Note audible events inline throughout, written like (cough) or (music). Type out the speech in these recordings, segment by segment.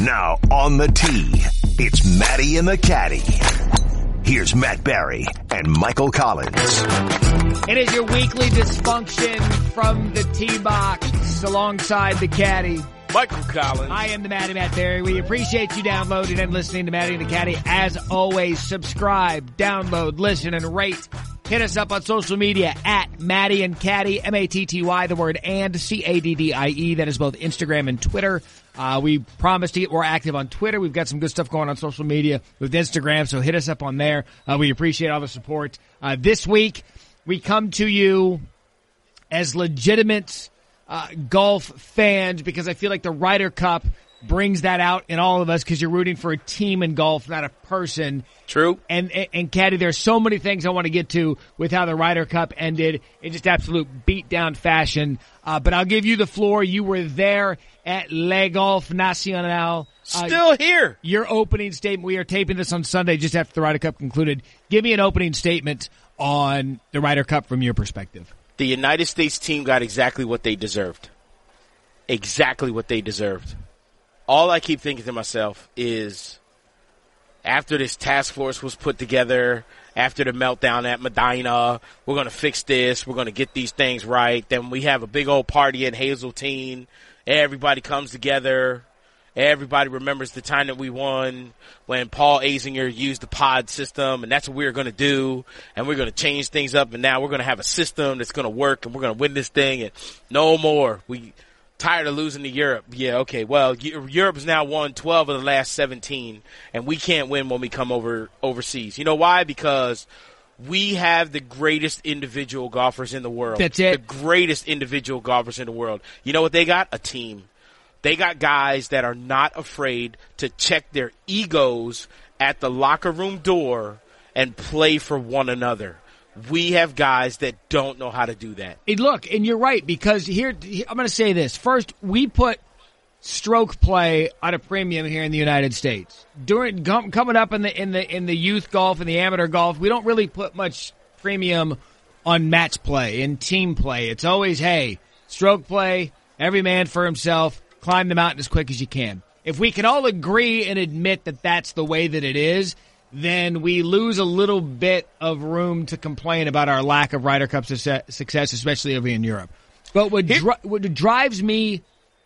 Now on the tee, it's Matty and the Caddie. Here's Matt Barry and Michael Collins. It is your weekly dysfunction from the tee box alongside the caddy. Michael Collins. I am the Matty Matt Barry. We appreciate you downloading and listening to Matty and the Caddie. As always, subscribe, download, listen, and rate. Hit us up on social media at Matty and Caddie, M-A-T-T-Y, the word and, C-A-D-D-I-E. That is both Instagram and Twitter. Uh, we promise to get more active on Twitter. We've got some good stuff going on social media with Instagram, so hit us up on there. Uh, we appreciate all the support. Uh, this week, we come to you as legitimate uh, golf fans because I feel like the Ryder Cup brings that out in all of us because you're rooting for a team in golf, not a person. True. And, and, and Caddy, there's so many things I want to get to with how the Ryder Cup ended in just absolute beatdown fashion. Uh, but I'll give you the floor. You were there at Le Golf Nacional. Uh, Still here. your opening statement. We are taping this on Sunday just after the Ryder Cup concluded. Give me an opening statement on the Ryder Cup from your perspective. The United States team got exactly what they deserved. Exactly what they deserved. All I keep thinking to myself is after this task force was put together, after the meltdown at Medina, we're going to fix this. We're going to get these things right. Then we have a big old party in Hazeltine. Everybody comes together. Everybody remembers the time that we won when Paul Azinger used the pod system, and that's what we are going to do. And we're going to change things up, and now we're going to have a system that's going to work, and we're going to win this thing. And no more. We tired of losing to Europe. Yeah, okay. Well, Eu- Europe has now won 12 of the last 17, and we can't win when we come over overseas. You know why? Because we have the greatest individual golfers in the world. That's it. The greatest individual golfers in the world. You know what they got? A team. They got guys that are not afraid to check their egos at the locker room door and play for one another. We have guys that don't know how to do that. Hey, look, and you're right because here I'm going to say this first. We put stroke play at a premium here in the United States. During com- coming up in the in the in the youth golf and the amateur golf, we don't really put much premium on match play and team play. It's always hey, stroke play, every man for himself, climb the mountain as quick as you can. If we can all agree and admit that that's the way that it is, then we lose a little bit of room to complain about our lack of Ryder Cup success, especially over in Europe. But what, dri- what drives me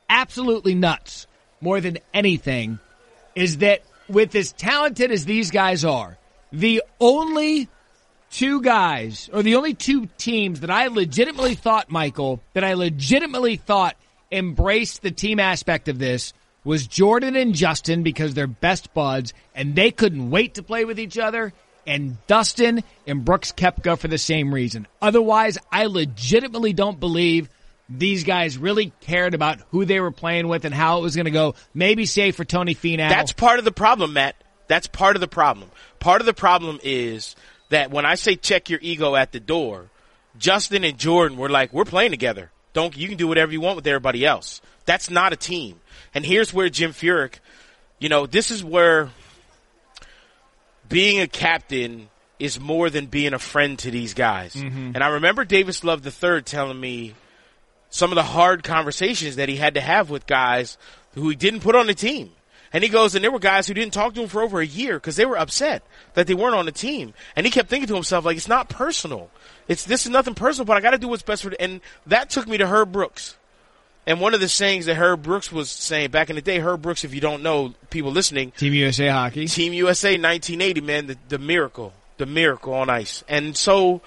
absolutely nuts more than anything is that with as talented as these guys are, the only two guys or the only two teams that I legitimately thought, Michael, that I legitimately thought embraced the team aspect of this was Jordan and Justin because they're best buds and they couldn't wait to play with each other. And Dustin and Brooks Koepka for the same reason. Otherwise, I legitimately don't believe these guys really cared about who they were playing with and how it was going to go. Maybe save for Tony Finau. That's part of the problem, Matt. That's part of the problem. Part of the problem is that when I say check your ego at the door, Justin and Jordan were like, we're playing together. Don't, you can do whatever you want with everybody else. That's not a team. And here's where Jim Furyk, you know, this is where being a captain is more than being a friend to these guys. Mm-hmm. And I remember Davis Love III telling me some of the hard conversations that he had to have with guys who he didn't put on the team. And he goes, and there were guys who didn't talk to him for over a year because they were upset that they weren't on the team. And he kept thinking to himself, like, it's not personal. It's, this is nothing personal, but I gotta do what's best for the, and that took me to Herb Brooks. And one of the sayings that Herb Brooks was saying back in the day, Herb Brooks, if you don't know, people listening, Team USA hockey. Team USA 1980, man, the, the miracle, the miracle on ice. And so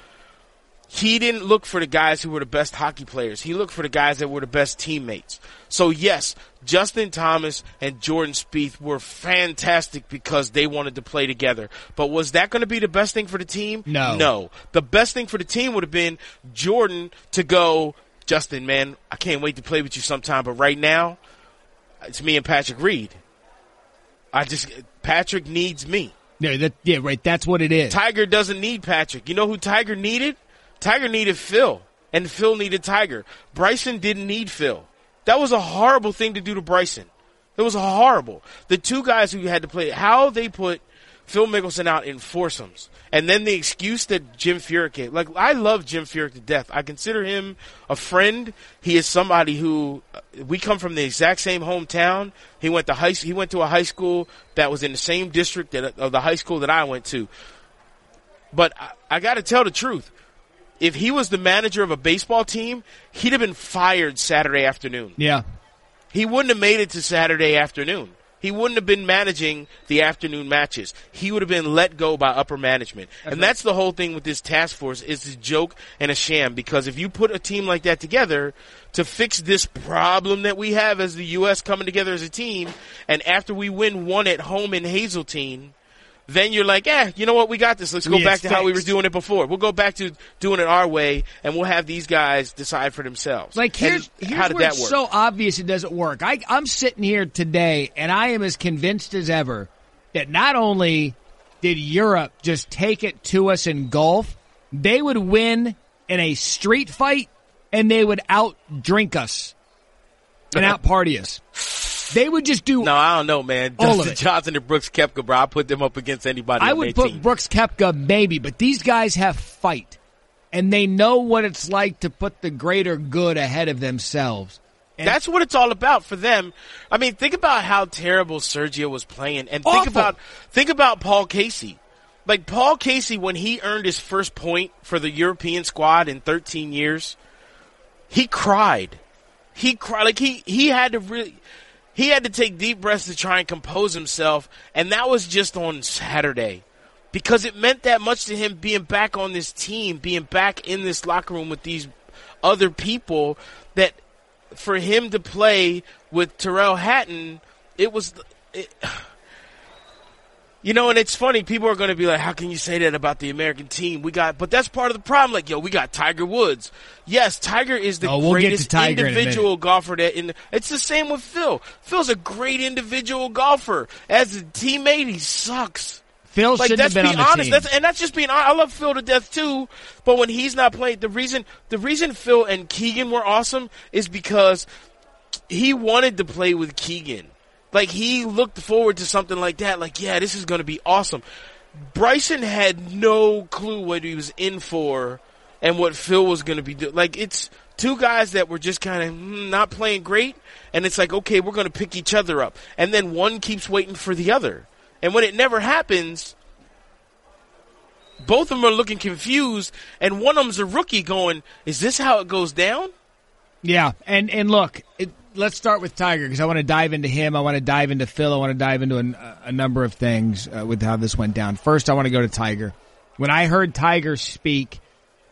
he didn't look for the guys who were the best hockey players. He looked for the guys that were the best teammates. So yes, Justin Thomas and Jordan Spieth were fantastic because they wanted to play together. But was that going to be the best thing for the team? No. No. The best thing for the team would have been Jordan to go, Justin, man, I can't wait to play with you sometime, but right now, it's me and Patrick Reed. I just, Patrick needs me. Yeah, that, yeah, right. That's what it is. Tiger doesn't need Patrick. You know who Tiger needed? Tiger needed Phil, and Phil needed Tiger. Bryson didn't need Phil. That was a horrible thing to do to Bryson. It was horrible. The two guys who had to play, how they put Phil Mickelson out in foursomes. And then the excuse that Jim Furyk gave, like I love Jim Furyk to death. I consider him a friend. He is somebody who uh, we come from the exact same hometown. He went to high he went to a high school that was in the same district that, of the high school that I went to. But I, I got to tell the truth. If he was the manager of a baseball team, he'd have been fired Saturday afternoon. Yeah. He wouldn't have made it to Saturday afternoon. He wouldn't have been managing the afternoon matches. He would have been let go by upper management. and that's the whole thing with this task force is a joke and a sham because if you put a team like that together to fix this problem that we have as the US coming together as a team and after we win one at home in Hazeltine, then you're like, eh, you know what? We got this. Let's go back to how we were doing it before. We'll go back to doing it our way and we'll have these guys decide for themselves. Like here's, And here's how did where that it's work? so obvious it doesn't work. I, I'm sitting here today and I am as convinced as ever that not only did Europe just take it to us in golf, they would win in a street fight and they would out drink us and (laughs) out party us. They would just do. No, I don't know, man. All of it. Johnson and Brooks Koepka, bro. I put them up against anybody. I would put team. Brooks Koepka maybe, but these guys have fight and they know what it's like to put the greater good ahead of themselves. And That's what it's all about for them. I mean, think about how terrible Sergio was playing, and think Awful. about think about Paul Casey. Like Paul Casey, when he earned his first point for the European squad in 13 years, he cried. He cried like he he had to really he had to take deep breaths to try and compose himself, and that was just on Saturday. Because it meant that much to him being back on this team, being back in this locker room with these other people that for him to play with Tyrrell Hatton, it was it, you know, and it's funny. People are going to be like, "How can you say that about the American team?" We got, but that's part of the problem. Like, yo, we got Tiger Woods. Yes, Tiger is the Oh, we'll greatest Tiger in individual golfer. That in it's the same with Phil. Phil's a great individual golfer. As a teammate, he sucks. Phil Like shouldn't that's have been being on the honest. team. That's and that's just being honest. I love Phil to death too, but when he's not playing, the reason the reason Phil and Keegan were awesome is because he wanted to play with Keegan. Like he looked forward to something like that. Like, yeah, this is going to be awesome. Bryson had no clue what he was in for and what Phil was going to be doing. Like, it's two guys that were just kind of mm, not playing great, and it's like, okay, we're going to pick each other up, and then one keeps waiting for the other, and when it never happens. Both of them are looking confused, and one of them's a rookie going, Is this how it goes down? Yeah, and and look, it, let's start with Tiger because I want to dive into him. I want to dive into Phil. I want to dive into an, a number of things uh, with how this went down. First, I want to go to Tiger. When I heard Tiger speak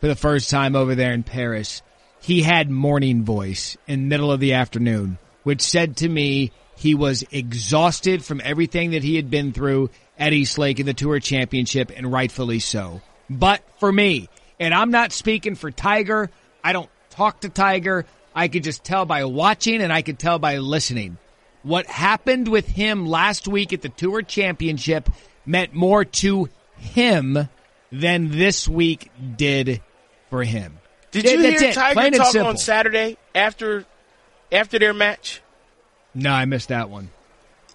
for the first time over there in Paris, he had morning voice in middle of the afternoon, which said to me he was exhausted from everything that he had been through at East Lake in the Tour Championship, and rightfully so. But for me, and I'm not speaking for Tiger, I don't talk to Tiger. I could just tell by watching and I could tell by listening. What happened with him last week at the Tour Championship meant more to him than this week did for him. Did you that's hear it. Tiger Plain talk on Saturday after after their match? No, I missed that one.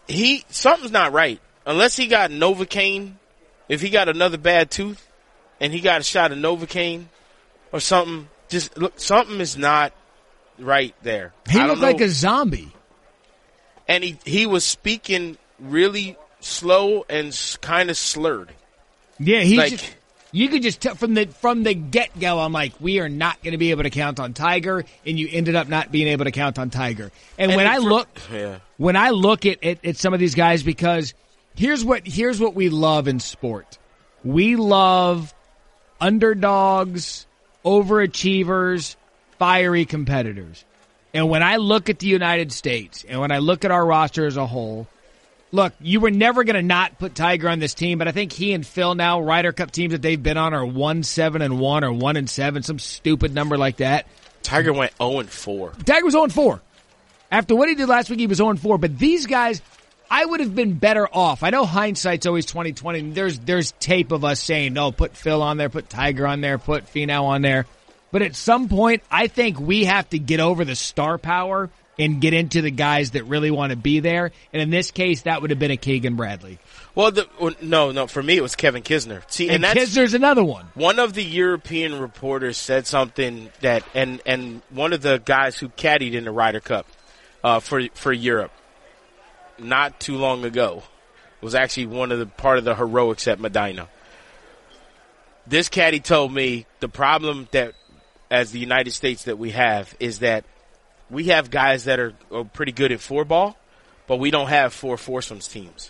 He something's not right. Unless he got Novocaine, if he got another bad tooth and he got a shot of Novocaine or something, just look something is not right there. He looked like a zombie. and he he was speaking really slow and kind of slurred. Yeah, he's Like- just, you could just tell from the from the get go. I'm like, we are not going to be able to count on Tiger, and you ended up not being able to count on Tiger. And, And when I for- look, yeah. when I look at, at at some of these guys, because here's what here's what we love in sport. We love underdogs, overachievers, fiery competitors. And when I look at the United States and when I look at our roster as a whole, look, you were never going to not put Tiger on this team, but I think he and Phil now, Ryder Cup teams that they've been on are 1 7 and 1 or 1 and 7, some stupid number like that. Tiger went 0 and 4. Tiger was 0 and 4. After what he did last week, he was 0 and 4. But these guys, I would have been better off. I know hindsight's always 2020. and There's there's tape of us saying, no, put Phil on there, put Tiger on there, put Finau on there. But at some point, I think we have to get over the star power and get into the guys that really want to be there. And in this case, that would have been a Keegan Bradley. Well, the, well, no, no. For me, it was Kevin Kisner. See, And, and, that's Kisner's another one. one of the European reporters said something that, and and one of the guys who caddied in the Ryder Cup uh, for for Europe, not too long ago, was actually one of the part of the heroics at Medina. This caddy told me the problem that, as the United States, that we have is that we have guys that are, are pretty good at four ball, but we don't have four foursomes teams.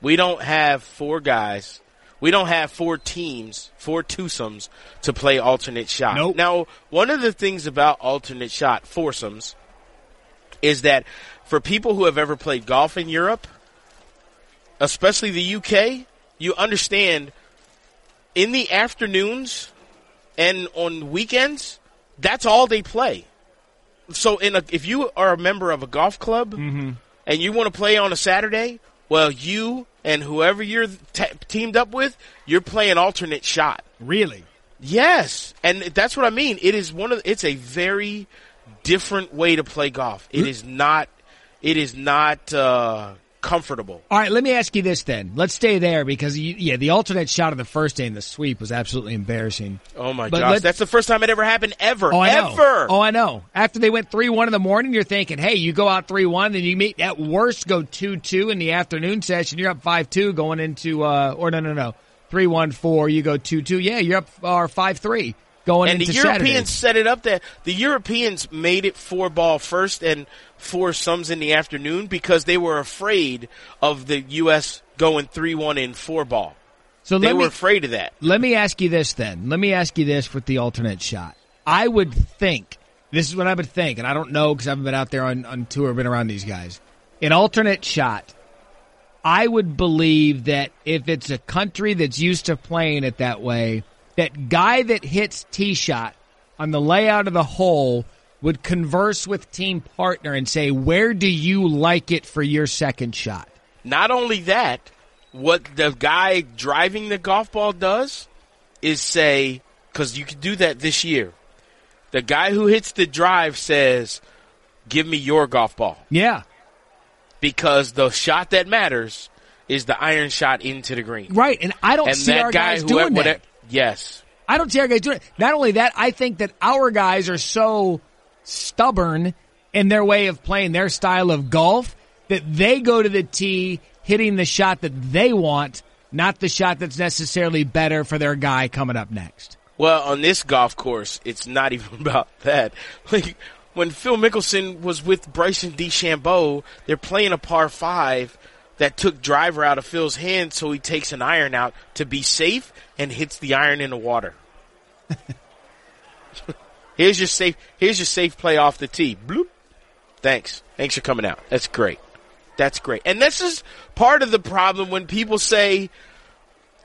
We don't have four guys. We don't have four teams, four twosomes to play alternate shot. Nope. Now, one of the things about alternate shot foursomes is that for people who have ever played golf in Europe, especially the UK, you understand in the afternoons and on weekends, that's all they play. So in a, if you are a member of a golf club and you want to play on a Saturday, well, you and whoever you're t- teamed up with, you're playing alternate shot. Really? Yes, and that's what I mean. It is one of it's a very different way to play golf. It is not it is not uh, comfortable. All right, let me ask you this then. Let's stay there because you, yeah, the alternate shot of the first day in the sweep was absolutely embarrassing. Oh my But gosh, that's the first time it ever happened ever. Oh, I know. ever. Oh, I know. After they went three one in the morning, you're thinking, hey, you go out three one, then you meet at worst go two two in the afternoon session. You're up five two going into uh or no no no three one four. You go two two. Yeah, you're up or five three going and the Europeans set it up that the Europeans made it four ball first and foursomes in the afternoon because they were afraid of the U.S. going three one in four ball. So They were me afraid of that. let me ask you this then. Let me ask you this with the alternate shot. I would think this is what I would think, and I don't know because I haven't been out there on, on tour, or been around these guys. An alternate shot, I would believe that if it's a country that's used to playing it that way, that guy that hits tee shot on the layout of the hole would converse with team partner and say, "Where do you like it for your second shot?" Not only that, what the guy driving the golf ball does is say, because you can do that this year. The guy who hits the drive says, "Give me your golf ball," Yeah, because the shot that matters is the iron shot into the green. right. And I don't And see our that guy, guys who, doing that. Yes, I don't see our guys doing it. Not only that, I think that our guys are so stubborn in their way of playing their style of golf that they go to the tee hitting the shot that they want, not the shot that's necessarily better for their guy coming up next. Well, on this golf course, it's not (laughs) even about that. Like when Phil Mickelson was with Bryson DeChambeau, they're playing a par five that took driver out of Phil's hand, so he takes an iron out to be safe and hits the iron in the water. (laughs) here's your safe. Here's your safe play off the tee. Bloop. Thanks. Thanks for coming out. That's great. That's great. And this is part of the problem when people say,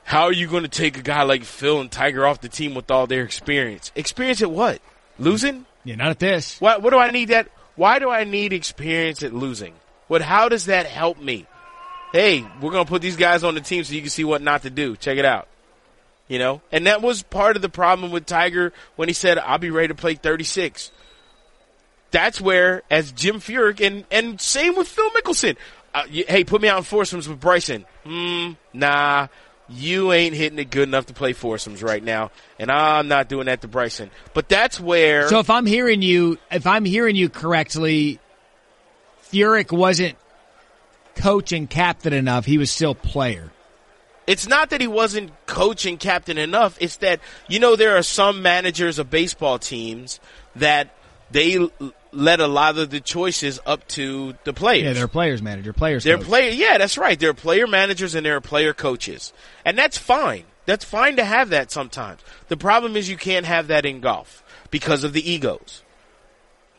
how are you going to take a guy like Phil and Tiger off the team with all their experience? Experience at what? Losing? Yeah, not at this. What? What do I need that? Why do I need experience at losing? What? How does that help me? Hey, we're going to put these guys on the team so you can see what not to do. Check it out. You know, and that was part of the problem with Tiger when he said, "I'll be ready to play 36." That's where, as Jim Furyk and and same with Phil Mickelson. Uh, you, hey, put me out in foursomes with Bryson. Hmm, nah, you ain't hitting it good enough to play foursomes right now, and I'm not doing that to Bryson. But that's where. So if I'm hearing you, if I'm hearing you correctly, Furyk wasn't coach and captain enough. He was still player. It's not that he wasn't coaching captain enough. It's that, you know, there are some managers of baseball teams that they let a lot of the choices up to the players. Yeah, they're players manager, players. They're coach. player. Yeah, that's right. They're player managers and they're player coaches, and that's fine. That's fine to have that sometimes. The problem is you can't have that in golf because of the egos.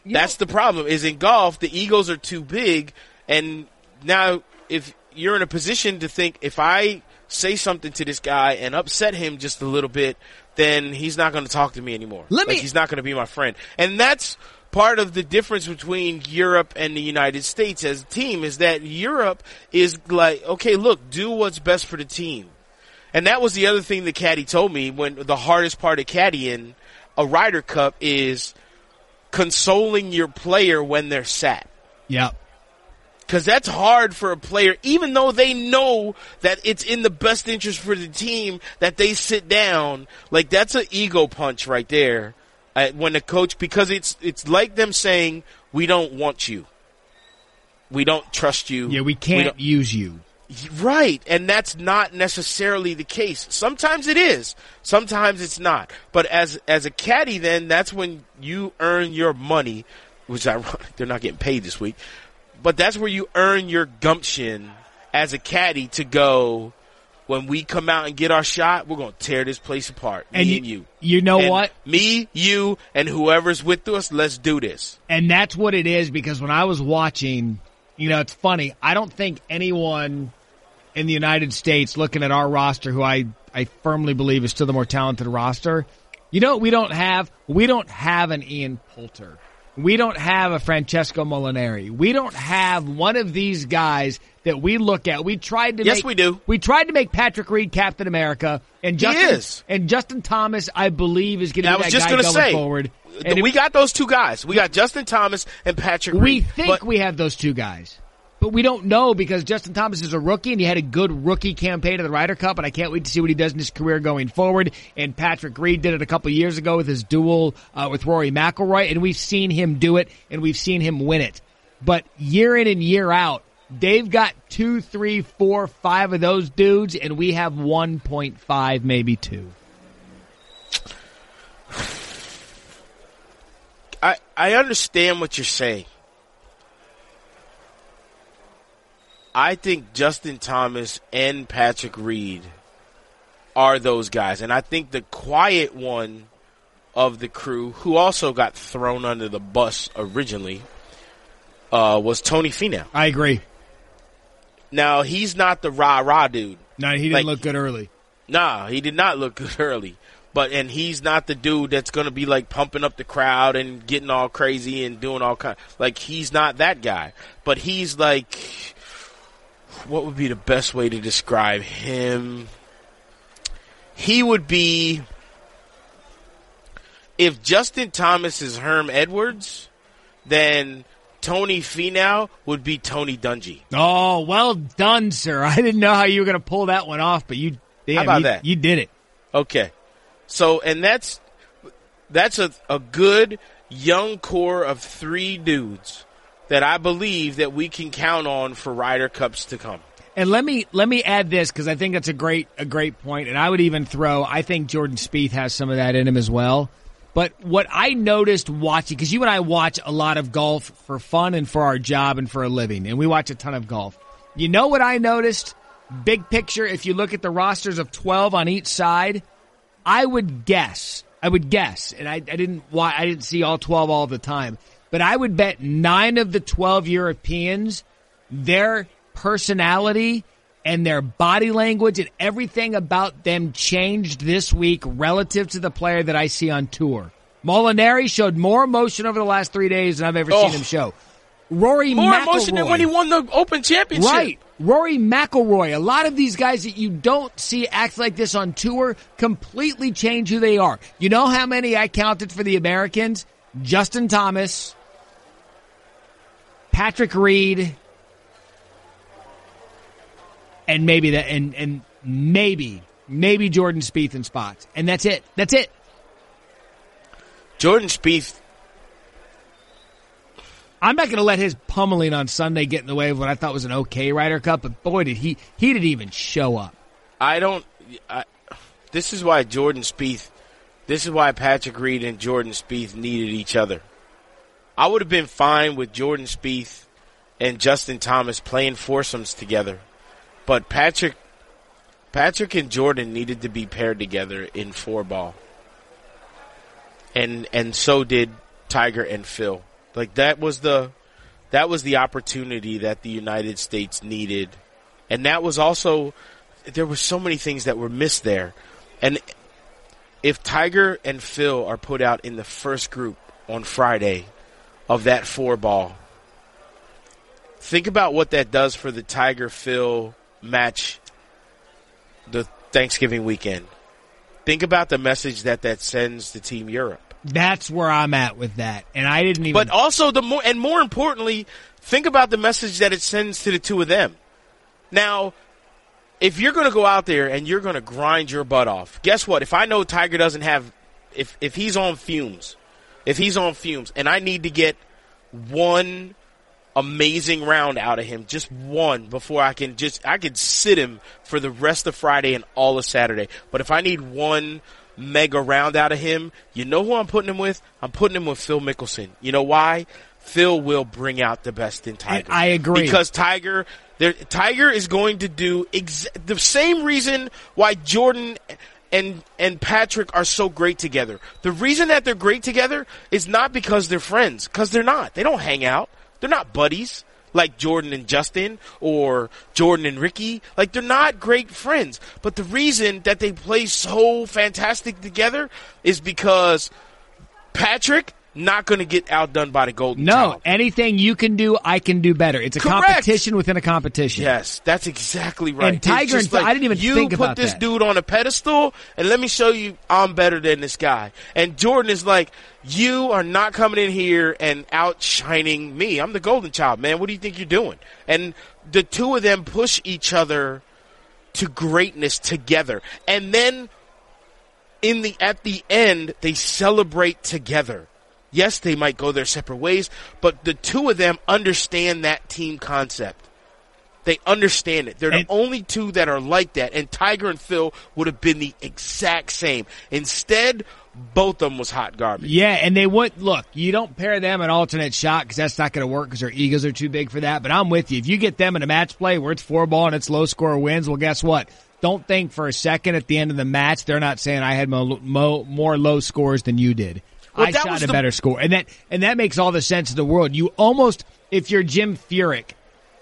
That's the problem. Is in golf the egos are too big, and now if you're in a position to think if I say something to this guy and upset him just a little bit, then he's not going to talk to me anymore. Let Like, me- he's not going to be my friend, and that's part of the difference between Europe and the United States as a team is that Europe is like, okay, look, do what's best for the team. And that was the other thing that Caddy told me when the hardest part of caddying a Ryder Cup is consoling your player when they're sad. Yep. Cause that's hard for a player, even though they know that it's in the best interest for the team that they sit down. Like that's an ego punch right there. Uh, when the coach, because it's, it's like them saying, we don't want you. We don't trust you. Yeah, we can't don't- use you. Right, and that's not necessarily the case. Sometimes it is, sometimes it's not. But as as a caddy, then that's when you earn your money, which I they're not getting paid this week, but that's where you earn your gumption as a caddy to go. When we come out and get our shot, we're gonna tear this place apart. And me you- and you. you know And what? Me, you, and whoever's with us. Let's do this. And that's what it is because when I was watching, you know, it's funny. I don't think anyone in the United States looking at our roster, who I, I firmly believe is still the more talented roster, you know what we don't have? We don't have an Ian Poulter. We don't have a Francesco Molinari. We don't have one of these guys that we look at. We tried to Yes, make, we do. We tried to make Patrick Reed Captain America and Justin, is. and Justin Thomas, I believe, is going to I be was that just guy going say, forward. And if- we got those two guys. We got Justin Thomas and Patrick. Reed. We Reed. think we have those two guys, but we don't know because Justin Thomas is a rookie and he had a good rookie campaign at the Ryder Cup, and I can't wait to see what he does in his career going forward. And Patrick Reed did it a couple years ago with his duel uh, with Rory McIlroy, and we've seen him do it and we've seen him win it. But year in and year out, they've got two, three, four, five of those dudes, and we have one point five, maybe two. I, I understand what you're saying. I think Justin Thomas and Patrick Reed are those guys. And I think the quiet one of the crew, who also got thrown under the bus originally, uh, was Tony Finau. I agree. Now, he's not the rah rah dude. No, he didn't Like- look good early. Nah, he did not look (laughs) good early. But and he's not the dude that's gonna be like pumping up the crowd and getting all crazy and doing all kind. Like he's not that guy. But he's like, what would be the best way to describe him? He would be if Justin Thomas is Herm Edwards, then Tony Finau would be Tony Dungy. Oh, well done, sir. (laughs) I didn't know how you were going to pull that one off, but you, damn, about you, that? you did it. Okay. So, and that's, that's a, a good young core of three dudes that I believe that we can count on for Ryder Cups to come. And let me let me add this because I think that's a great a great point, and I would even throw. I think Jordan Spieth has some of that in him as well. But what I noticed watching, because you and I watch a lot of golf for fun and for our job and for a living, and we watch a ton of golf. You know what I noticed? Big picture, if you look at the rosters of 12 on each side, I would guess, I would guess, and I, I didn't why I didn't see all 12 all the time, but I would bet nine of the 12 Europeans, their personality and their body language and everything about them changed this week relative to the player that I see on tour. Molinari showed more emotion over the last three days than I've ever Oh. seen him show. Rory More McIlroy, emotion than when he won the Open Championship. Right. Rory McIlroy. A lot of these guys that you don't see act like this on tour completely change who they are. You know how many I counted for the Americans? Justin Thomas, Patrick Reed, and maybe that, and, and maybe, maybe Jordan Spieth in spots. And that's it. That's it. Jordan Spieth, I'm not going to let his pummeling on Sunday get in the way of what I thought was an okay Ryder Cup, but boy, did he, he didn't even show up. I don't. I, this is why Jordan Spieth. This is why Patrick Reed and Jordan Spieth needed each other. I would have been fine with Jordan Spieth and Justin Thomas playing foursomes together, but Patrick, Patrick and Jordan needed to be paired together in four ball, and and so did Tiger and Phil. Like that was the that was the opportunity that the United States needed, and that was also there were so many things that were missed there, and if Tiger and Phil are put out in the first group on Friday of that four ball, think about what that does for the Tiger Phil match the Thanksgiving weekend. Think about the message that that sends to Team Europe. That's where I'm at with that, and I didn't even. But also the more and more importantly, think about the message that it sends to the two of them. Now, if you're going to go out there and you're going to grind your butt off, guess what? If I know Tiger doesn't have, if if he's on fumes, if he's on fumes, and I need to get one amazing round out of him, just one before I can just I can sit him for the rest of Friday and all of Saturday. But if I need one mega round out of him, you know who I'm putting him with? I'm putting him with Phil Mickelson. You know why? Phil will bring out the best in Tiger. And I agree. because Tiger, there, Tiger is going to do ex- the same reason why Jordan and and Patrick are so great together. The reason that they're great together is not because they're friends, because they're not. They don't hang out. They're not buddies like Jordan and Justin or Jordan and Rickie. Like they're not great friends. But the reason that they play so fantastic together is because Patrick not going to get outdone by the Golden no, anything you can do, I can do better. It's a Correct. competition within a competition. Yes, that's exactly right. And Tiger and Phil- I didn't even you think put this that. dude on a pedestal, and let me show you I'm better than this guy. And Jordan is like, you are not coming in here and outshining me. I'm the golden child, man. What do you think you're doing? And the two of them push each other to greatness together, and then in the at the end they celebrate together. Yes, they might go their separate ways, but the two of them understand that team concept. They understand it. They're And- the only two that are like that. And Tiger and Phil would have been the exact same. Instead, both of them was hot garbage. Yeah, and they would look. You don't pair them an alternate shot because that's not going to work because their egos are too big for that. But I'm with you. If you get them in a match play where it's four ball and it's low score wins, well, guess what? Don't think for a second at the end of the match they're not saying I had mo, mo, more low scores than you did. Well, I that shot a the- better score, and that and that makes all the sense in the world. You almost, if you're Jim Furyk,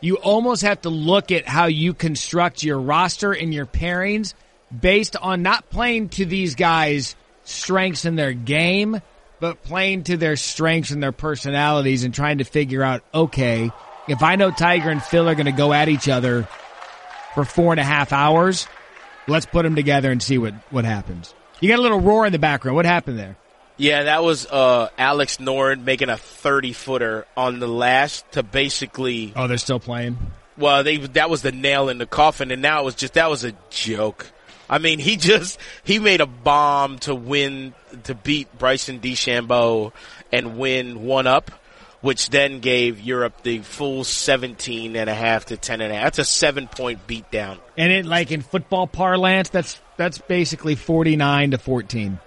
you almost have to look at how you construct your roster and your pairings based on not playing to these guys' strengths in their game, but playing to their strengths and their personalities and trying to figure out, okay, if I know Tiger and Phil are going to go at each other for four and a half hours, let's put them together and see what, what happens. You got a little roar in the background. What happened there? Yeah, that was uh, Alex Noren making a 30 footer on the last to basically Oh, they're still playing. well, they that was the nail in the coffin, and now it was just that was a joke. I mean, he just he made a bomb to win to beat Bryson DeChambeau and win one up, which then gave Europe the full 17 and a half to 10 and a half. That's a seven point beatdown. And it like in football parlance, that's that's basically forty nine to fourteen.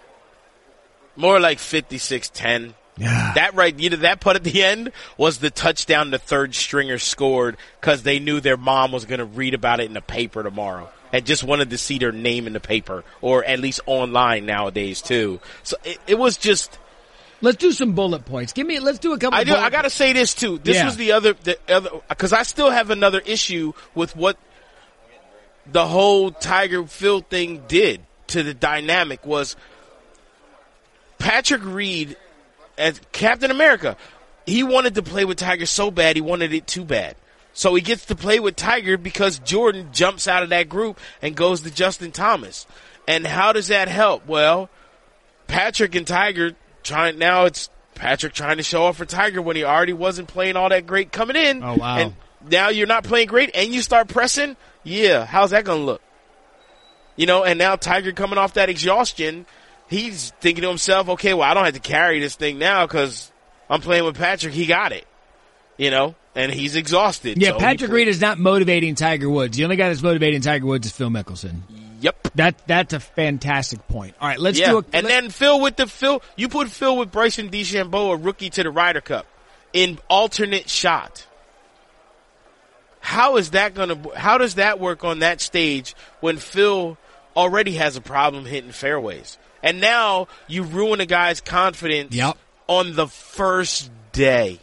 More like 56-10. Yeah. That right, you know, that putt at the end was the touchdown the third stringer scored because they knew their mom was going to read about it in the paper tomorrow and just wanted to see their name in the paper or at least online nowadays too. So it, it was just, Let's do some bullet points. Give me. Let's do a couple. I do, I gotta say this too. This Yeah. was the other, the other, cause I still have another issue with what the whole Tiger Phil thing did to the dynamic was Patrick Reed as Captain America. He wanted to play with Tiger so bad, he wanted it too bad. So he gets to play with Tiger because Jordan jumps out of that group and goes to Justin Thomas. And how does that help? Well, Patrick and Tiger trying now it's Patrick trying to show off for Tiger when he already wasn't playing all that great coming in. Oh, wow. And now you're not playing great and you start pressing. Yeah, how's that going to look? You know, and now Tiger coming off that exhaustion, he's thinking to himself, okay, well, I don't have to carry this thing now because I'm playing with Patrick. He got it. You know, and he's exhausted. Yeah, so Patrick Reed is not motivating Tiger Woods. The only guy that's motivating Tiger Woods is Phil Mickelson. Yep. That that's a fantastic point. All right, let's Yeah, do a. and let- then Phil with the Phil. You put Phil with Bryson DeChambeau, a rookie to the Ryder Cup, in alternate shot. How is that gonna? How does that work on that stage when Phil already has a problem hitting fairways, and now you ruin a guy's confidence Yep. on the first day.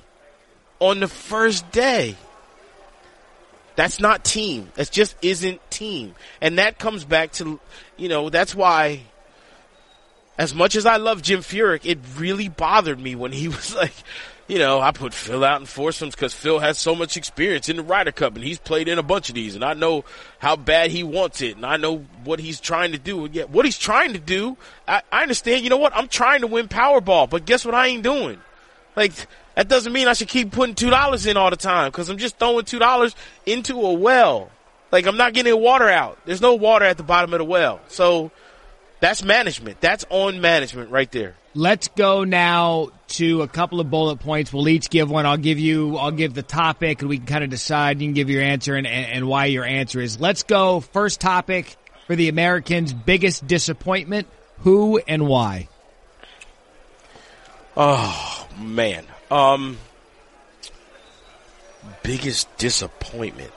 On the first day. That's not team. That just isn't team. And that comes back to, you know, that's why, as much as I love Jim Furyk, it really bothered me when he (laughs) was like, you know, I put Phil out in foursomes because Phil has so much experience in the Ryder Cup and he's played in a bunch of these, and I know how bad he wants it, and I know what he's trying to do. And yet, what he's trying to do, I, I understand. You know what? I'm trying to win Powerball, but guess what? I ain't doing. Like that doesn't mean I should keep putting two dollars in all the time because I'm just throwing two dollars into a well. Like I'm not getting water out. There's no water at the bottom of the well, so that's management. That's on management right there. Let's go now to a couple of bullet points. We'll each give one. I'll give you, I'll give the topic and we can kind of decide. You can give your answer and, and why your answer is. Let's go. First topic for the Americans, biggest disappointment, who and why? Oh, man. Um, biggest disappointment.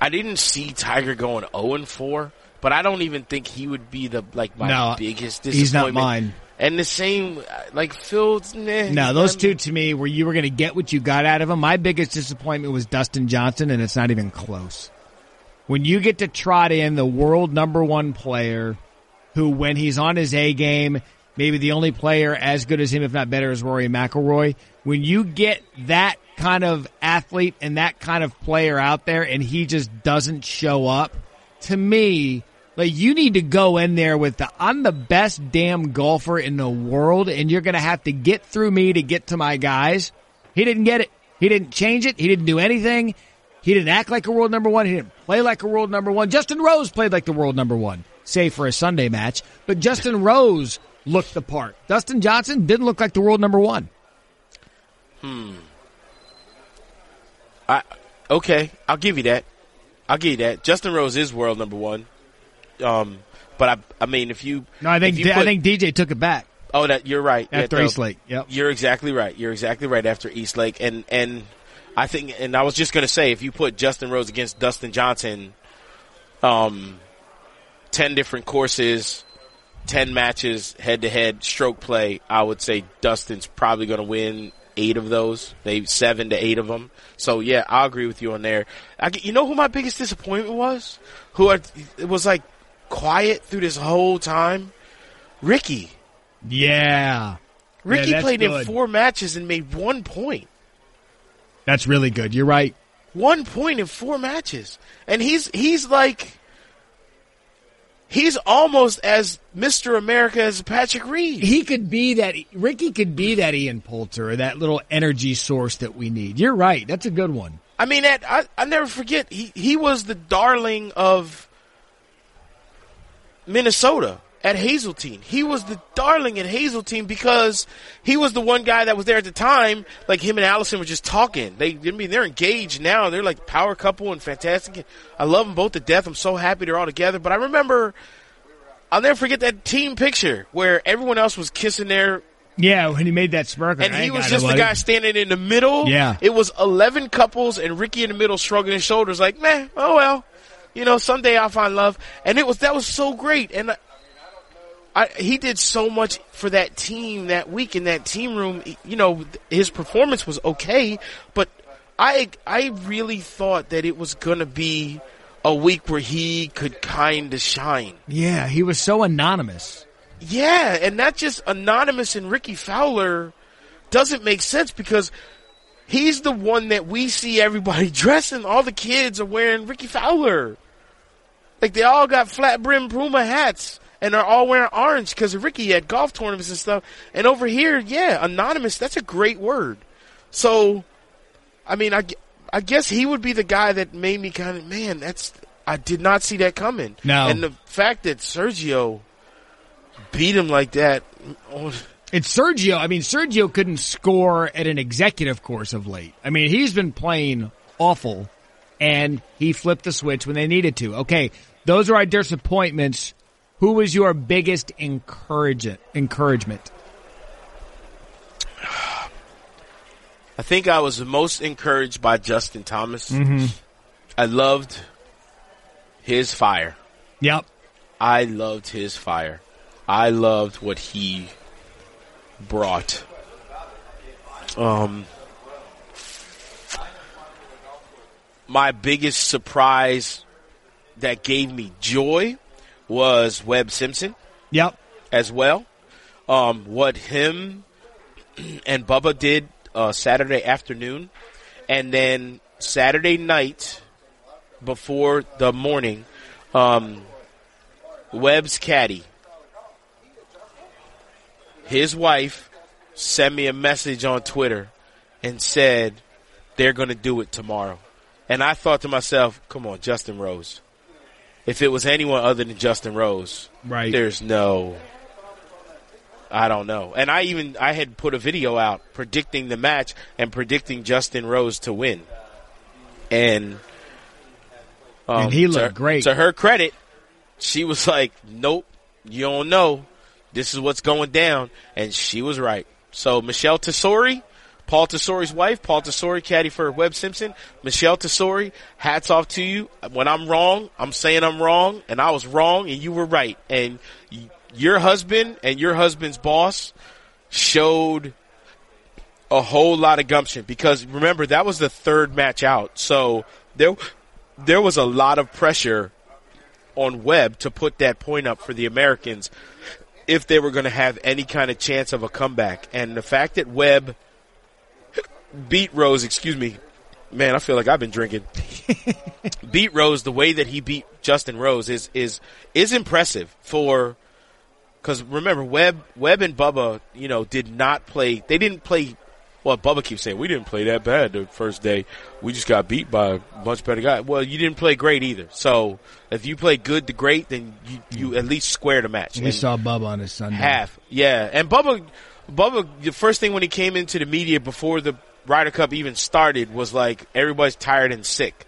I didn't see Tiger going 0 and 4, but I don't even think he would be the like my No, biggest disappointment. he's not mine. And the same, like Phil. Nah, No, those two to me where you were going to get what you got out of them. My biggest disappointment was Dustin Johnson, and it's not even close. When you get to trot in the world number one player, who when he's on his A game, maybe the only player as good as him, if not better, is Rory McIlroy. When you get that kind of athlete and that kind of player out there, and he just doesn't show up, to me, like you need to go in there with the I'm the best damn golfer in the world and you're going to have to get through me to get to my guys. He didn't get it. He didn't change it. He didn't do anything. He didn't act like a world number 1. He didn't play like a world number 1. Justin Rose played like the world number 1, save for a Sunday match, but Justin Rose looked the part. Dustin Johnson didn't look like the world number 1. Hmm. I okay, I'll give you that. I'll give you that. Justin Rose is world number one. Um, but I, I mean, if you No, I think you I think DJ took it back oh that you're right after That, uh, East Lake. Yep. You're exactly right. You're exactly right after East Lake, and and I think, and I was just gonna say, if you put Justin Rose against Dustin Johnson, um, ten different courses, ten matches head to head, stroke play, I would say Dustin's probably gonna win eight of those, maybe seven to eight of them. So yeah, I agree with you on there. I, you know who my biggest disappointment was? Who I, it was like quiet through this whole time? Rickie. Yeah. Rickie that's played in four matches and made one point. That's really good. You're right. One point in four matches. And he's he's like he's almost as Mr. America as Patrick Reed. he could be that Rickie could be that Ian Poulter or that little energy source that we need. You're right. That's a good one. I mean that I I never forget he he was the darling of Minnesota at Hazeltine. He was the darling at Hazeltine because he was the one guy that was there at the time. Like him and Allison were just talking. They, I mean, they're engaged now. They're like power couple and fantastic. I love them both to death. I'm so happy they're all together. But I remember, I'll never forget that team picture where everyone else was kissing their Yeah, when he made that smirk, and he was just the guy standing in the middle. Yeah. It was 11 couples and Rickie in the middle shrugging his shoulders like, man, oh well. You know, someday I'll find love. And it was, that was so great. And uh, I, he did so much for that team that week in that team room. You know, his performance was okay, but I, I really thought that it was gonna be a week where he could kind of shine. Yeah, he was so anonymous. Yeah, and not just anonymous and Rickie Fowler doesn't make sense because he's the one that we see everybody (laughs) dressing. All the kids are wearing Rickie Fowler. Like they all got flat brim Puma hats and are all wearing orange because of Rickie at golf tournaments and stuff. And over here, yeah, anonymous, that's a great word. So, I mean, I, I guess he would be the guy that made me kind of, man, that's, I did not see that coming. No. And the fact that Sergio beat him like that, oh, It's Sergio. I mean, Sergio couldn't score at an executive course of late. I mean, he's been playing awful, and he flipped the switch when they needed to. Okay, those are our disappointments. Who was your biggest encouragement? Encouragement. I think I was most encouraged by Justin Thomas. I loved his fire. Yep. I loved his fire. I loved what he brought. Um, my biggest surprise that gave me joy was Webb Simpson Yep. as well. Um, what him (clears throat) and Bubba did uh, Saturday afternoon, and then Saturday night before the morning, um, Webb's caddy, his wife, sent me a message on Twitter and said they're going to do it tomorrow. And I thought to myself, come on, Justin Rose. If it was anyone other than Justin Rose, Right. there's no I don't know. And I even I had put a video out predicting the match and predicting Justin Rose to win. And um, And he to- looked great. To her credit, she was like, "Nope, you don't know. This is what's going down," and she was right. So Michelle Tesori, Paul Tesori's wife, Paul Tesori, caddy for Webb Simpson, Michelle Tesori, hats off to you. When I'm wrong, I'm saying I'm wrong, and I was wrong, and you were right. And your husband and your husband's boss showed a whole lot of gumption because remember that was the third match out, so there there was a lot of pressure on Webb to put that point up for the Americans if they were going to have any kind of chance of a comeback. And the fact that Webb beat Rose, excuse me, man, I feel like I've been drinking. (laughs) beat Rose the way that he beat Justin Rose is is is impressive for because remember Webb Webb and Bubba, you know, did not play. They didn't play. Well, Bubba keeps saying we didn't play that bad the first day. We just got beat by a much better guy. Well, you didn't play great either. So if you play good to great, then you, you at least square the match. We And saw Bubba on his Sunday. half, yeah. And Bubba, Bubba, the first thing when he came into the media before the Ryder Cup even started was like everybody's tired and sick.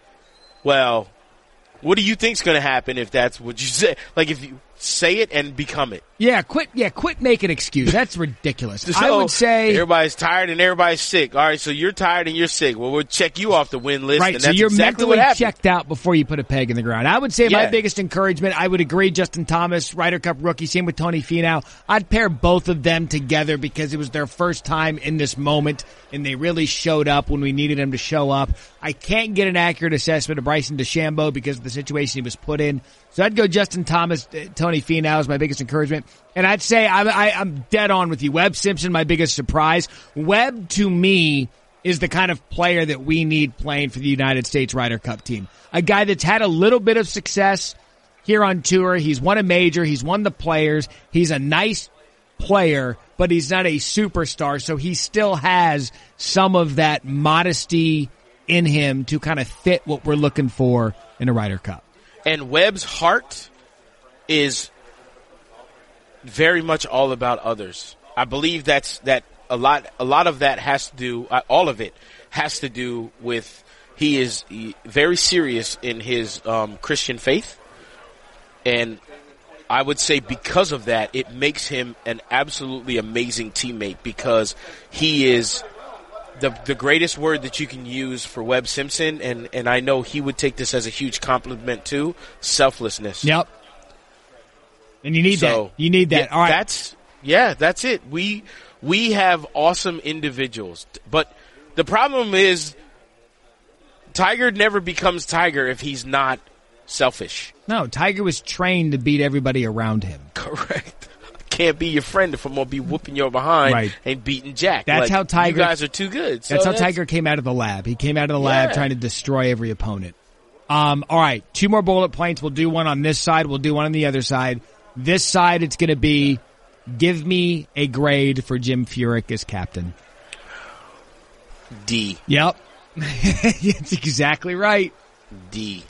Well, what do you think's going to happen if that's what you (laughs) say? Like if you say it and become it. Yeah, quit. Yeah, quit making excuses. That's ridiculous. I would oh, say everybody's tired and everybody's sick. All right, so you're tired and you're sick. Well, we'll check you off the win list. Right, and so you're exactly mentally checked out before you put a peg in the ground. I would say my biggest encouragement, I would agree, Justin Thomas, Ryder Cup rookie, same with Tony Finau. I'd pair both of them together because it was their first time in this moment and they really showed up when we needed them to show up. I can't get an accurate assessment of Bryson DeChambeau because of the situation he was put in. So I'd go Justin Thomas, uh, Tony Finau is my biggest encouragement. And I'd say I'm, I, I'm dead on with you. Webb Simpson, my biggest surprise. Webb to me is the kind of player that we need playing for the United States Ryder Cup team. A guy that's had a little bit of success here on tour. He's won a major. He's won the players. He's a nice player, but he's not a superstar. So he still has some of that modesty in him to kind of fit what we're looking for in a Ryder Cup. And Webb's heart is very much all about others. I believe that's that a lot. A lot of that has to do. Uh, all of it has to do with he is very serious in his um, Christian faith, and I would say because of that, it makes him an absolutely amazing teammate because he is the the greatest word that you can use for Webb Simpson, and and I know he would take this as a huge compliment too. Selflessness. Yep. And you need So that. You need that. yeah, All right. That's yeah, that's it. We we have awesome individuals, but the problem is Tiger never becomes Tiger if he's not selfish. no, Tiger was trained to beat everybody around him. Correct. Can't be your friend if I'm gonna be whooping your behind Right. and beating Jack. That's Like, how Tiger- You guys are too good. So That's how Tiger came out of the lab. He came out of the lab Yeah. trying to destroy every opponent. Um, all right, two more bullet points. We'll do one on this side. We'll do one on the other side. This side, it's going to be give me a grade for Jim Furyk as captain. D Yep, (laughs) that's exactly right. D.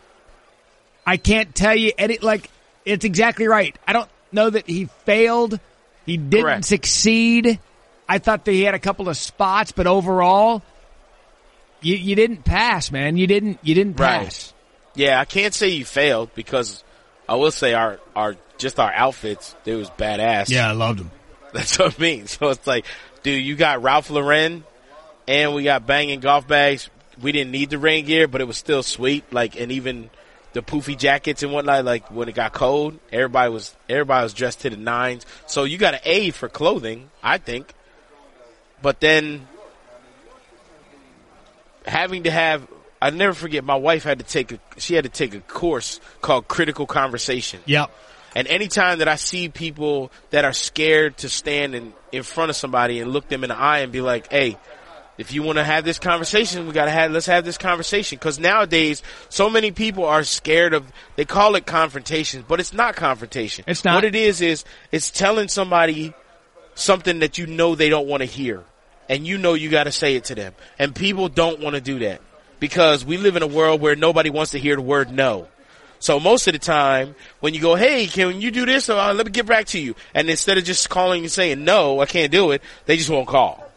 I can't tell you any like it's exactly right. I don't know that he failed. He didn't Correct. succeed. I thought that he had a couple of spots, but overall, you you didn't pass, man. You didn't you didn't Right. pass. Yeah, I can't say you failed because I will say our our just our outfits they was badass. Yeah, I loved them. That's what I mean. (laughs) So it's like, dude, you got Ralph Lauren and we got banging golf bags. We didn't need the rain gear, but it was still sweet. Like, and even the poofy jackets and whatnot. Like when it got cold, everybody was everybody was dressed to the nines. So you got an A for clothing, I think. But then having to have I never forget. My wife had to take a she had to take a course called critical conversation. Yep. And anytime that I see people that are scared to stand in, in front of somebody and look them in the eye and be like, "Hey, if you want to have this conversation, we gotta have let's have this conversation." Because nowadays, so many people are scared of. They call it confrontation, but it's not confrontation. It's not. What it is is it's telling somebody something that you know they don't want to hear, and you know you got to say it to them. And people don't want to do that because we live in a world where nobody wants to hear the word no. So most of the time, when you go, "Hey, can you do this?" Or, uh, "Let me get back to you," and instead of just calling and saying, "No, I can't do it," they just won't call.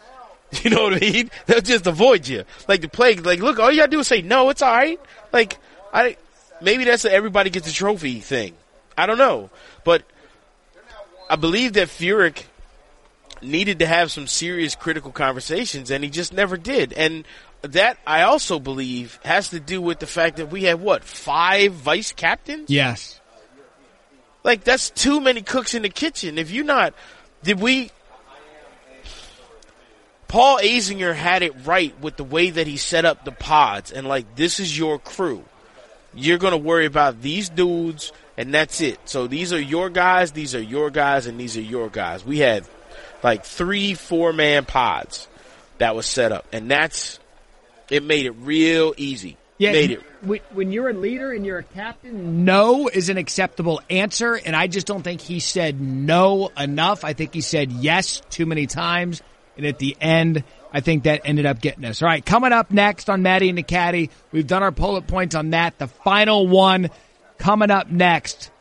(laughs) You know what I mean? They'll just avoid you, like the plague. Like, look, all you gotta do is say, "No, it's all right." Like, I maybe that's a everybody gets a trophy thing. I don't know, but I believe that Furyk needed to have some serious critical conversations, and he just never did. And that I also believe has to do with the fact that we have what five vice captains. Yes. Like that's too many cooks in the kitchen. If you're not, did we? Paul Azinger had it right with the way that he set up the pods, and like this is your crew. You're gonna worry about these dudes, and that's it. So these are your guys, these are your guys, and these are your guys. We had like three, four man pods that was set up, and that's it. Made it real easy. Yeah, made it when, when you're a leader and you're a captain, no is an acceptable answer, and I just don't think he said no enough. I think he said yes too many times, and at the end, I think that ended up getting us. All right, coming up next on Matty and the Caddie, we've done our bullet points on that. The final one coming up next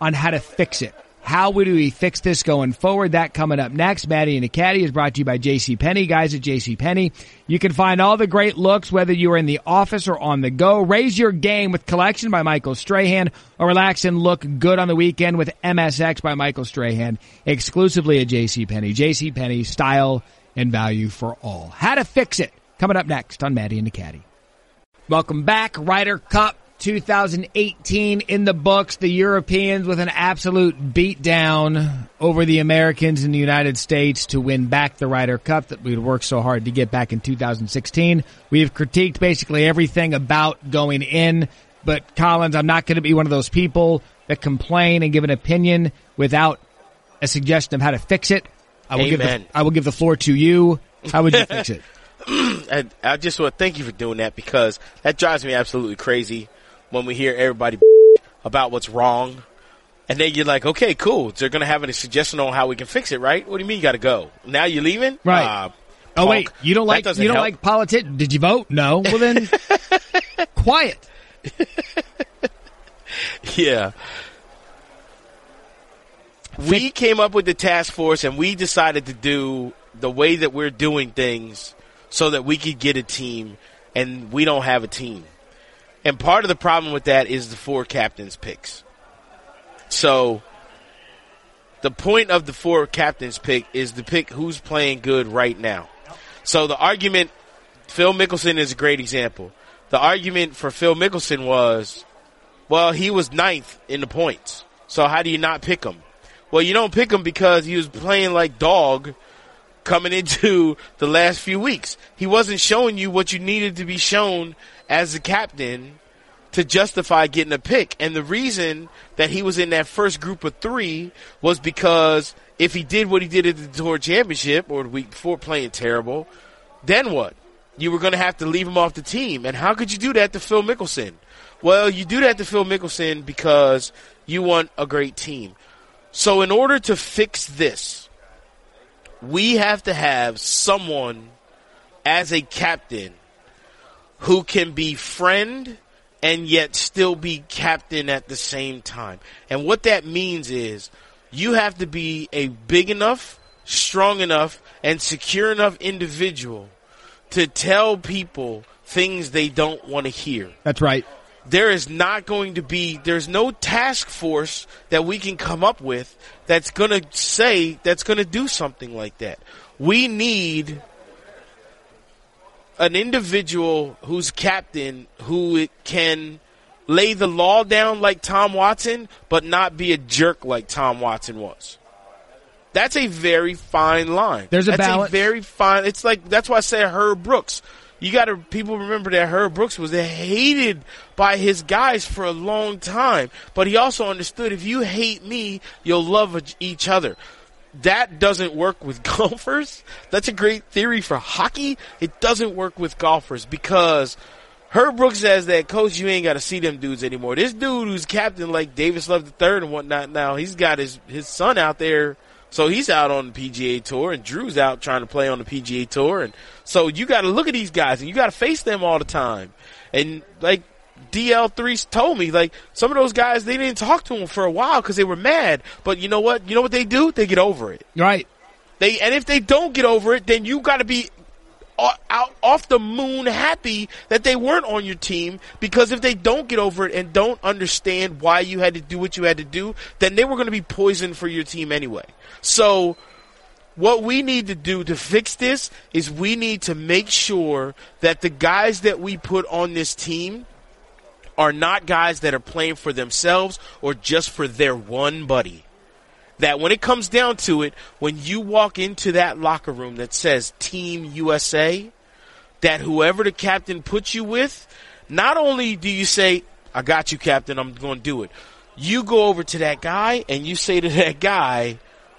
on how to fix it. How do we fix this going forward? That coming up next. Matty and the Caddie is brought to you by JC Penney. Guys at JC Penney, you can find all the great looks whether you are in the office or on the go. Raise your game with Collection by Michael Strahan or relax and look good on the weekend with MSX by Michael Strahan exclusively at JC Penney. JC Penney style and value for all. How to fix it coming up next on Matty and the Caddie. Welcome back. Ryder Cup 2018 in the books. The Europeans with an absolute beatdown over the Americans in the United States to win back the Ryder Cup that we'd worked so hard to get back in 2016. We have critiqued basically everything about going in, but Collins, I'm not going to be one of those people that complain and give an opinion without a suggestion of how to fix it. I will give the, I will give the floor to you. How would you fix it? (laughs) I, I just want to thank you for doing that because that drives me absolutely crazy when we hear everybody (laughs) about what's wrong. And then you're like, okay, cool. They're going to have a suggestion on how we can fix it, right? What do you mean you got to go? Now you're leaving? Right. Uh, Oh wait, you don't like you don't help. like politics? Did you vote? No. Well then, (laughs) quiet. (laughs) Yeah. We came up with the task force and we decided to do the way that we're doing things so that we could get a team and we don't have a team. And part of the problem with that is the four captains picks. So the point of the four captains pick is to pick who's playing good right now. So the argument, Phil Mickelson is a great example. The argument for Phil Mickelson was, well, he was ninth in the points. So how do you not pick him? Well, you don't pick him because he was playing like dog coming (laughs) into the last few weeks. He wasn't showing you what you needed to be shown as a captain to justify getting a pick. And the reason that he was in that first group of three was because if he did what he did at the Tour Championship or the week before playing terrible, then what? You were going to have to leave him off the team. And how could you do that to Phil Mickelson? Well, you do that to Phil Mickelson because you want a great team. So in order to fix this, we have to have someone as a captain who can be friend and yet still be captain at the same time. And what that means is you have to be a big enough, strong enough, and secure enough individual to tell people things they don't want to hear That's right. there is not going to be there's no task force that we can come up with that's going to say that's going to do something like that we need an individual who's captain who can lay the law down like Tom Watson but not be a jerk like Tom Watson was that's a very fine line There's a that's balance. a very fine it's like that's why I say Herb Brooks you got to people remember that Herb Brooks was hated by his guys for a long time, but he also understood if you hate me, you'll love each other. That doesn't work with (laughs) golfers. That's a great theory for hockey. It doesn't work with golfers because Herb Brooks says that, coach, you ain't got to see them dudes anymore. This dude who's captain like Davis Love the third and whatnot now, he's got his, his son out there. So he's out on the PGA tour and Drew's out trying to play on the PGA tour. And so you got to look at these guys and you got to face them all the time. And like DL3 told me, like some of those guys, they didn't talk to him for a while because they were mad. But you know what? You know what they do? They get over it. Right. They, and if they don't get over it, then you got to be uh, out off the moon happy that they weren't on your team because if they don't get over it and don't understand why you had to do what you had to do, then they were going to be poison for your team anyway. So what we need to do to fix this is we need to make sure that the guys that we put on this team are not guys that are playing for themselves or just for their one buddy that when it comes down to it, when you walk into that locker room that says Team USA, that whoever the captain puts you with, not only do you say, I got you, captain, I'm going to do it. You go over to that guy and you say to that guy,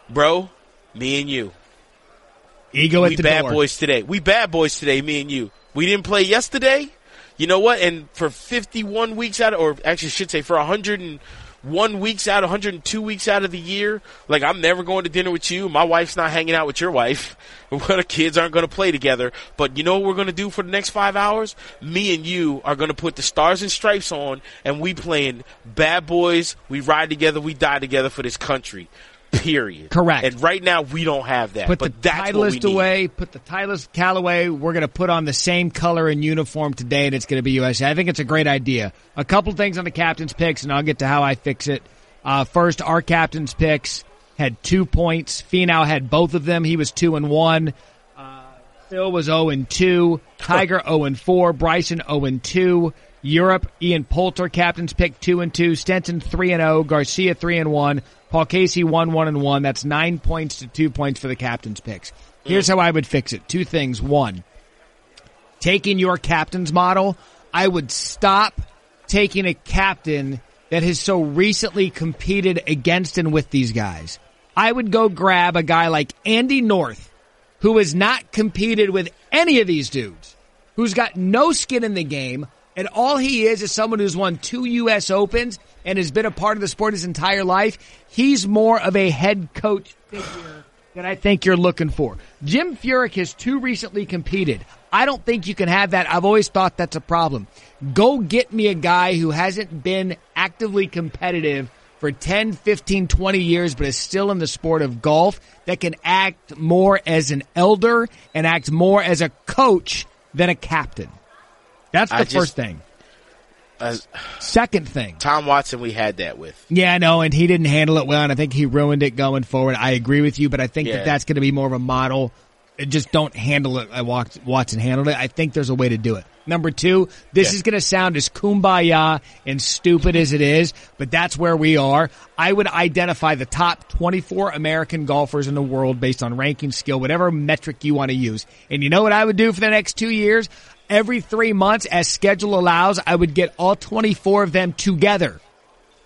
bro, me and you. Ego we at the bad door. boys today. We bad boys today, me and you. We didn't play yesterday. You know what? And for 51 weeks out, of, or actually, should say for 100 and weeks out, 102 weeks out of the year. Like I'm never going to dinner with you. My wife's not hanging out with your wife. (laughs) The kids aren't going to play together. But you know what we're going to do for the next five hours? Me and you are going to put the stars and stripes on, and we playing bad boys. We ride together. We die together for this country. Period. Correct. And right now we don't have that. Put but the that's what we Titleist away. Put the Titleist Callaway. We're going to put on the same color and uniform today, and it's going to be USA. I think it's a great idea. A couple things on the captain's picks, and I'll get to how I fix it. Uh, first, our captain's picks had two points. Finau had both of them. He was two and one. Uh, Phil was zero and two. (laughs) Tiger zero and four. Bryson zero and two. Europe, Ian Poulter, captain's pick two and two. Stenson three and zero. Garcia three and one. Paul Casey won one and one. That's nine points to two points for the captain's picks. Here's how I would fix it. Two things. One, taking your captain's model, I would stop taking a captain that has so recently competed against and with these guys. I would go grab a guy like Andy North, who has not competed with any of these dudes, who's got no skin in the game, and all he is is someone who's won two U.S. Opens and has been a part of the sport his entire life. He's more of a head coach figure that I think you're looking for. Jim Furyk has too recently competed. I don't think you can have that. I've always thought that's a problem. Go get me a guy who hasn't been actively competitive for 10, 15, 20 years, but is still in the sport of golf that can act more as an elder and act more as a coach than a captain. That's the I just- first thing. Second thing. Tom Watson, we had that with. Yeah, I know, and he didn't handle it well, and I think he ruined it going forward. I agree with you, but I think Yeah. that that's going to be more of a model. Just don't handle it. I walked Watson handled it. I think there's a way to do it. Number two, this Yeah. is going to sound as kumbaya and stupid as it is, but that's where we are. I would identify the top 24 American golfers in the world based on ranking skill, whatever metric you want to use. And you know what I would do for the next two years? Every three months, as schedule allows, I would get all 24 of them together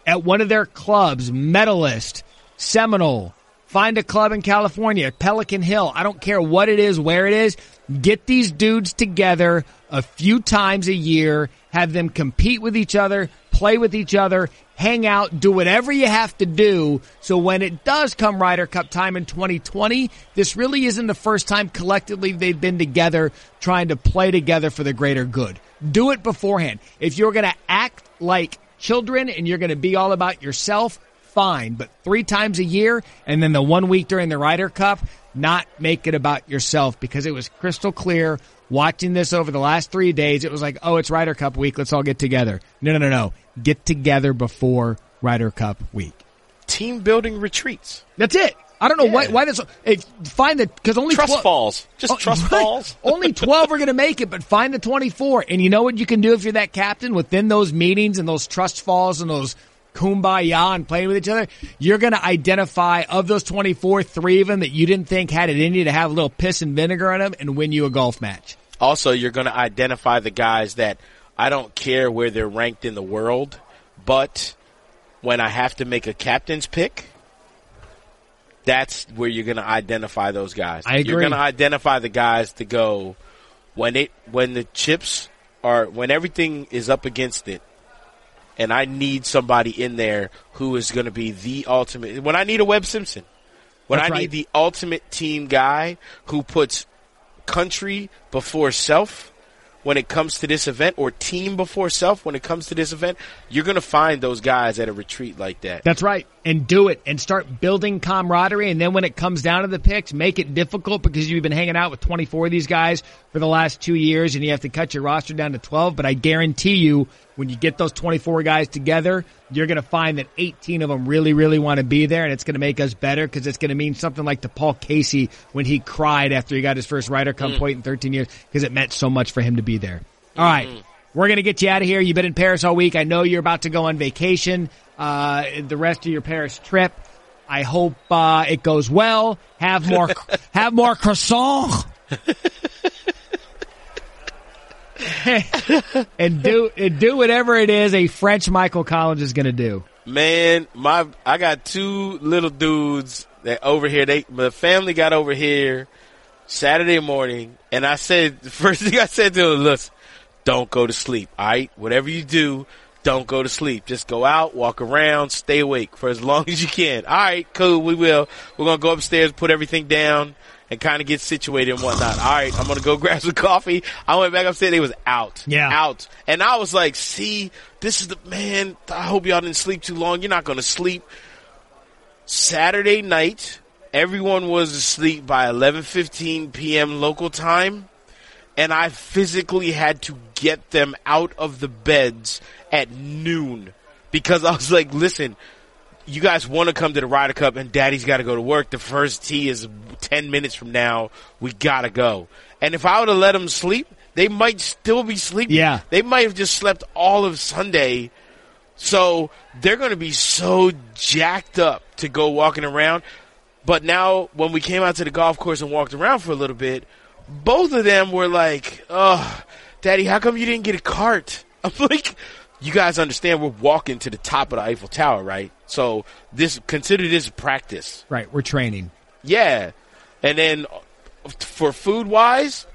at one of their clubs, Medalist, Seminole, find a club in California, Pelican Hill. I don't care what it is, where it is. Get these dudes together a few times a year, have them compete with each other, play with each other, hang out, do whatever you have to do. So when it does come Ryder Cup time in 2020, this really isn't the first time collectively they've been together trying to play together for the greater good. Do it beforehand. If you're going to act like children and you're going to be all about yourself, fine. But three times a year and then the one week during the Ryder Cup, not make it about yourself because it was crystal clear watching this over the last three days. It was like, oh, it's Ryder Cup week. Let's all get together. No, no, no, no. Get together before Ryder Cup week. Team building retreats. That's it. I don't know why, Yeah. why this, if, find the, cause only Trust 12 falls. Just Oh, trust (laughs) right. falls. (laughs) Only 12 are going to make it, but find the 24. And you know what you can do if you're that captain within those meetings and those trust falls and those kumbaya and playing with each other? You're going to identify of those 24, three of them that you didn't think had it in you to have a little piss and vinegar on them and win you a golf match. Also, you're going to identify the guys that I don't care where they're ranked in the world, but when I have to make a captain's pick, that's where you're going to identify those guys. I agree. You're going to identify the guys to go when it when the chips are when everything is up against it, and I need somebody in there who is going to be the ultimate. When I need a Webb Simpson, when That's I right. need the ultimate team guy who puts country before self when it comes to this event or team before self when it comes to this event, you're going to find those guys at a retreat like that. That's right. And do it and start building camaraderie. And then when it comes down to the picks, make it difficult because you've been hanging out with 24 of these guys for the last two years and you have to cut your roster down to 12. But I guarantee you, when you get those 24 guys together, you're going to find that 18 of them really, really want to be there. And it's going to make us better because it's going to mean something like to Paul Casey when he cried after he got his first Ryder Cup mm. point in 13 years because it meant so much for him to be there. All right. Mm-hmm. We're going to get you out of here. You've been in Paris all week. I know you're about to go on vacation, uh, the rest of your Paris trip. I hope, uh, it goes well. Have more, (laughs) have more croissant. (laughs) and do, and do whatever it is a French Michael Collins is going to do. Man, my I got two little dudes that over here. They the family got over here Saturday morning, and I said the (laughs) first thing I said to them, "Listen, don't go to sleep. All right, whatever you do, don't go to sleep. Just go out, walk around, stay awake for as (laughs) long as you can. All right, cool. We will. We're gonna go upstairs, put everything down." And kind of get situated and whatnot. All right, I'm gonna go (laughs) grab some coffee. I went back upstairs. They was out. Yeah. Out. And I was like, see, this is the man. I hope y'all didn't sleep too long. You're not going to sleep. Saturday night, everyone was asleep by 11:15 p.m. local time, and I physically had to get them out of the beds at noon because I was like, listen, you guys want to come to the Ryder Cup and daddy's got to go to work. The first tee is 10 minutes from now. We got to go. And if I would have let them sleep, they might still be sleeping. Yeah. They might have just slept all of Sunday. So they're going to be so jacked up to go walking around. But now when we came out to the golf course and walked around for a little bit, both of them were like, oh, daddy, how come you didn't get a cart? (laughs) I'm like, you guys understand we're walking to the top of the Eiffel Tower, right? So this, consider this practice. Right. We're training. Yeah. And then for food wise,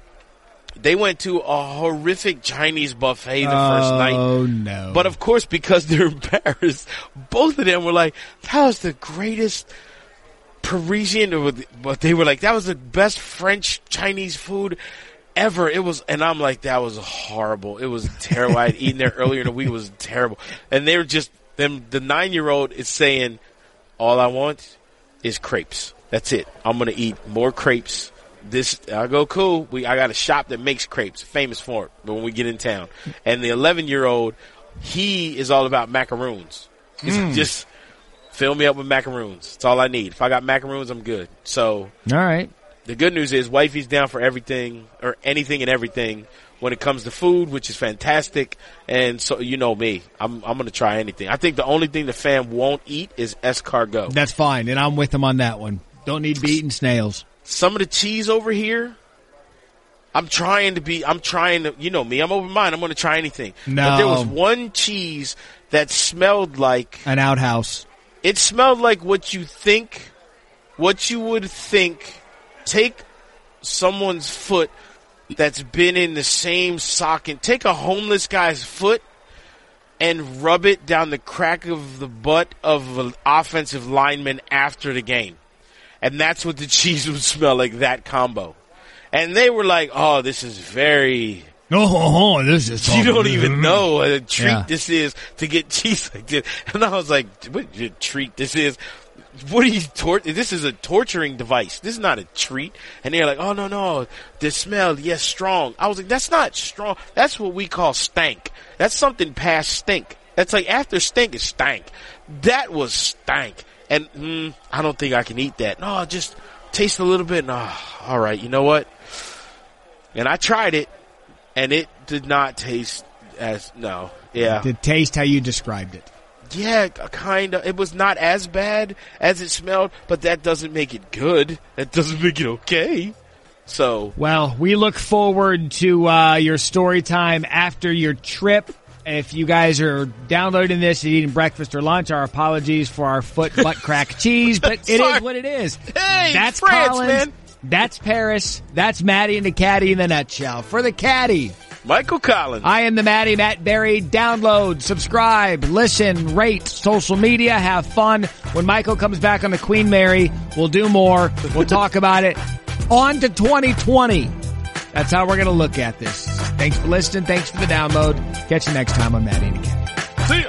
they went to a horrific Chinese buffet the first oh, night. Oh no. But of course, because they're (laughs) in Paris, both of them were like, that was the greatest Parisian, but they were like, that was the best French Chinese food ever. It was, and I'm like, that was horrible. It was terrible. I had eaten there earlier in the week. It was terrible. And they were just, them, the nine year old is saying, all I want is crepes. That's it. I'm going to eat more crepes. This, I go, cool. We, I got a shop that makes crepes, famous for it, but when we get in town. And the 11 year old, he is all about macaroons. He's hmm. Just fill me up with macaroons. That's all I need. If I got macaroons, I'm good. So all right. the good news is wifey's down for everything or anything and everything when it comes to food, which is fantastic. And so you know me, I'm I'm gonna try anything. I think the only thing the fam won't eat is escargot. That's fine. And I'm with them on that one. Don't need to be eating snails. Some of the cheese over here. I'm trying to be. I'm trying to. You know me. I'm open minded. I'm going to try anything. But there was one cheese that smelled like An outhouse. It smelled like what you think, what you would think. Take someone's foot that's been in the same socket. Take a homeless guy's foot and rub it down the crack of the butt of an offensive lineman after the game. And that's what the (laughs) cheese would smell like, that combo. And they were like, oh, this is very, Oh, this is. you don't even know what a treat Yeah. this is to get cheese like this. And I was like, what a treat this is. What are you tor- This is a torturing device. This is not a treat. And they're like, oh no, no, the smell, yes, strong. I was like, that's not strong. That's what we call stank. That's something past stink. That's like after stink is stank. That was stank. And mm, I don't think I can eat that. No, just taste a little bit. No, all right. You know what? And I tried it and it did not taste as no. Yeah, To taste how you described it. yeah, kind of. It was not as bad as it smelled, but that doesn't make it good. That doesn't make it okay. So Well, we look forward to uh, your story time after your trip. If you guys are downloading this and eating breakfast or lunch, our apologies for our foot butt crack (laughs) cheese, but it is what it is. Hey, that's France, Collins. man. That's Paris. That's Matty and the Caddie in the nutshell. For the Caddie, Michael Collins. I am the Matty Matt Barrie. Download, subscribe, listen, rate, social media, have fun. When Michael comes back on the Queen Mary, we'll do more. We'll talk about it. On to 2020. That's how we're going to look at this. Thanks for listening. Thanks for the download. Catch you next time on Matty and the Caddie. See ya.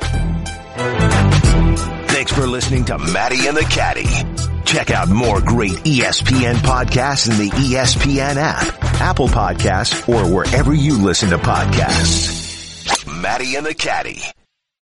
Thanks for listening to Matty and the Caddie. Check out more great ESPN podcasts in the ESPN app, Apple Podcasts, or wherever you listen to podcasts. Matty and the Caddie.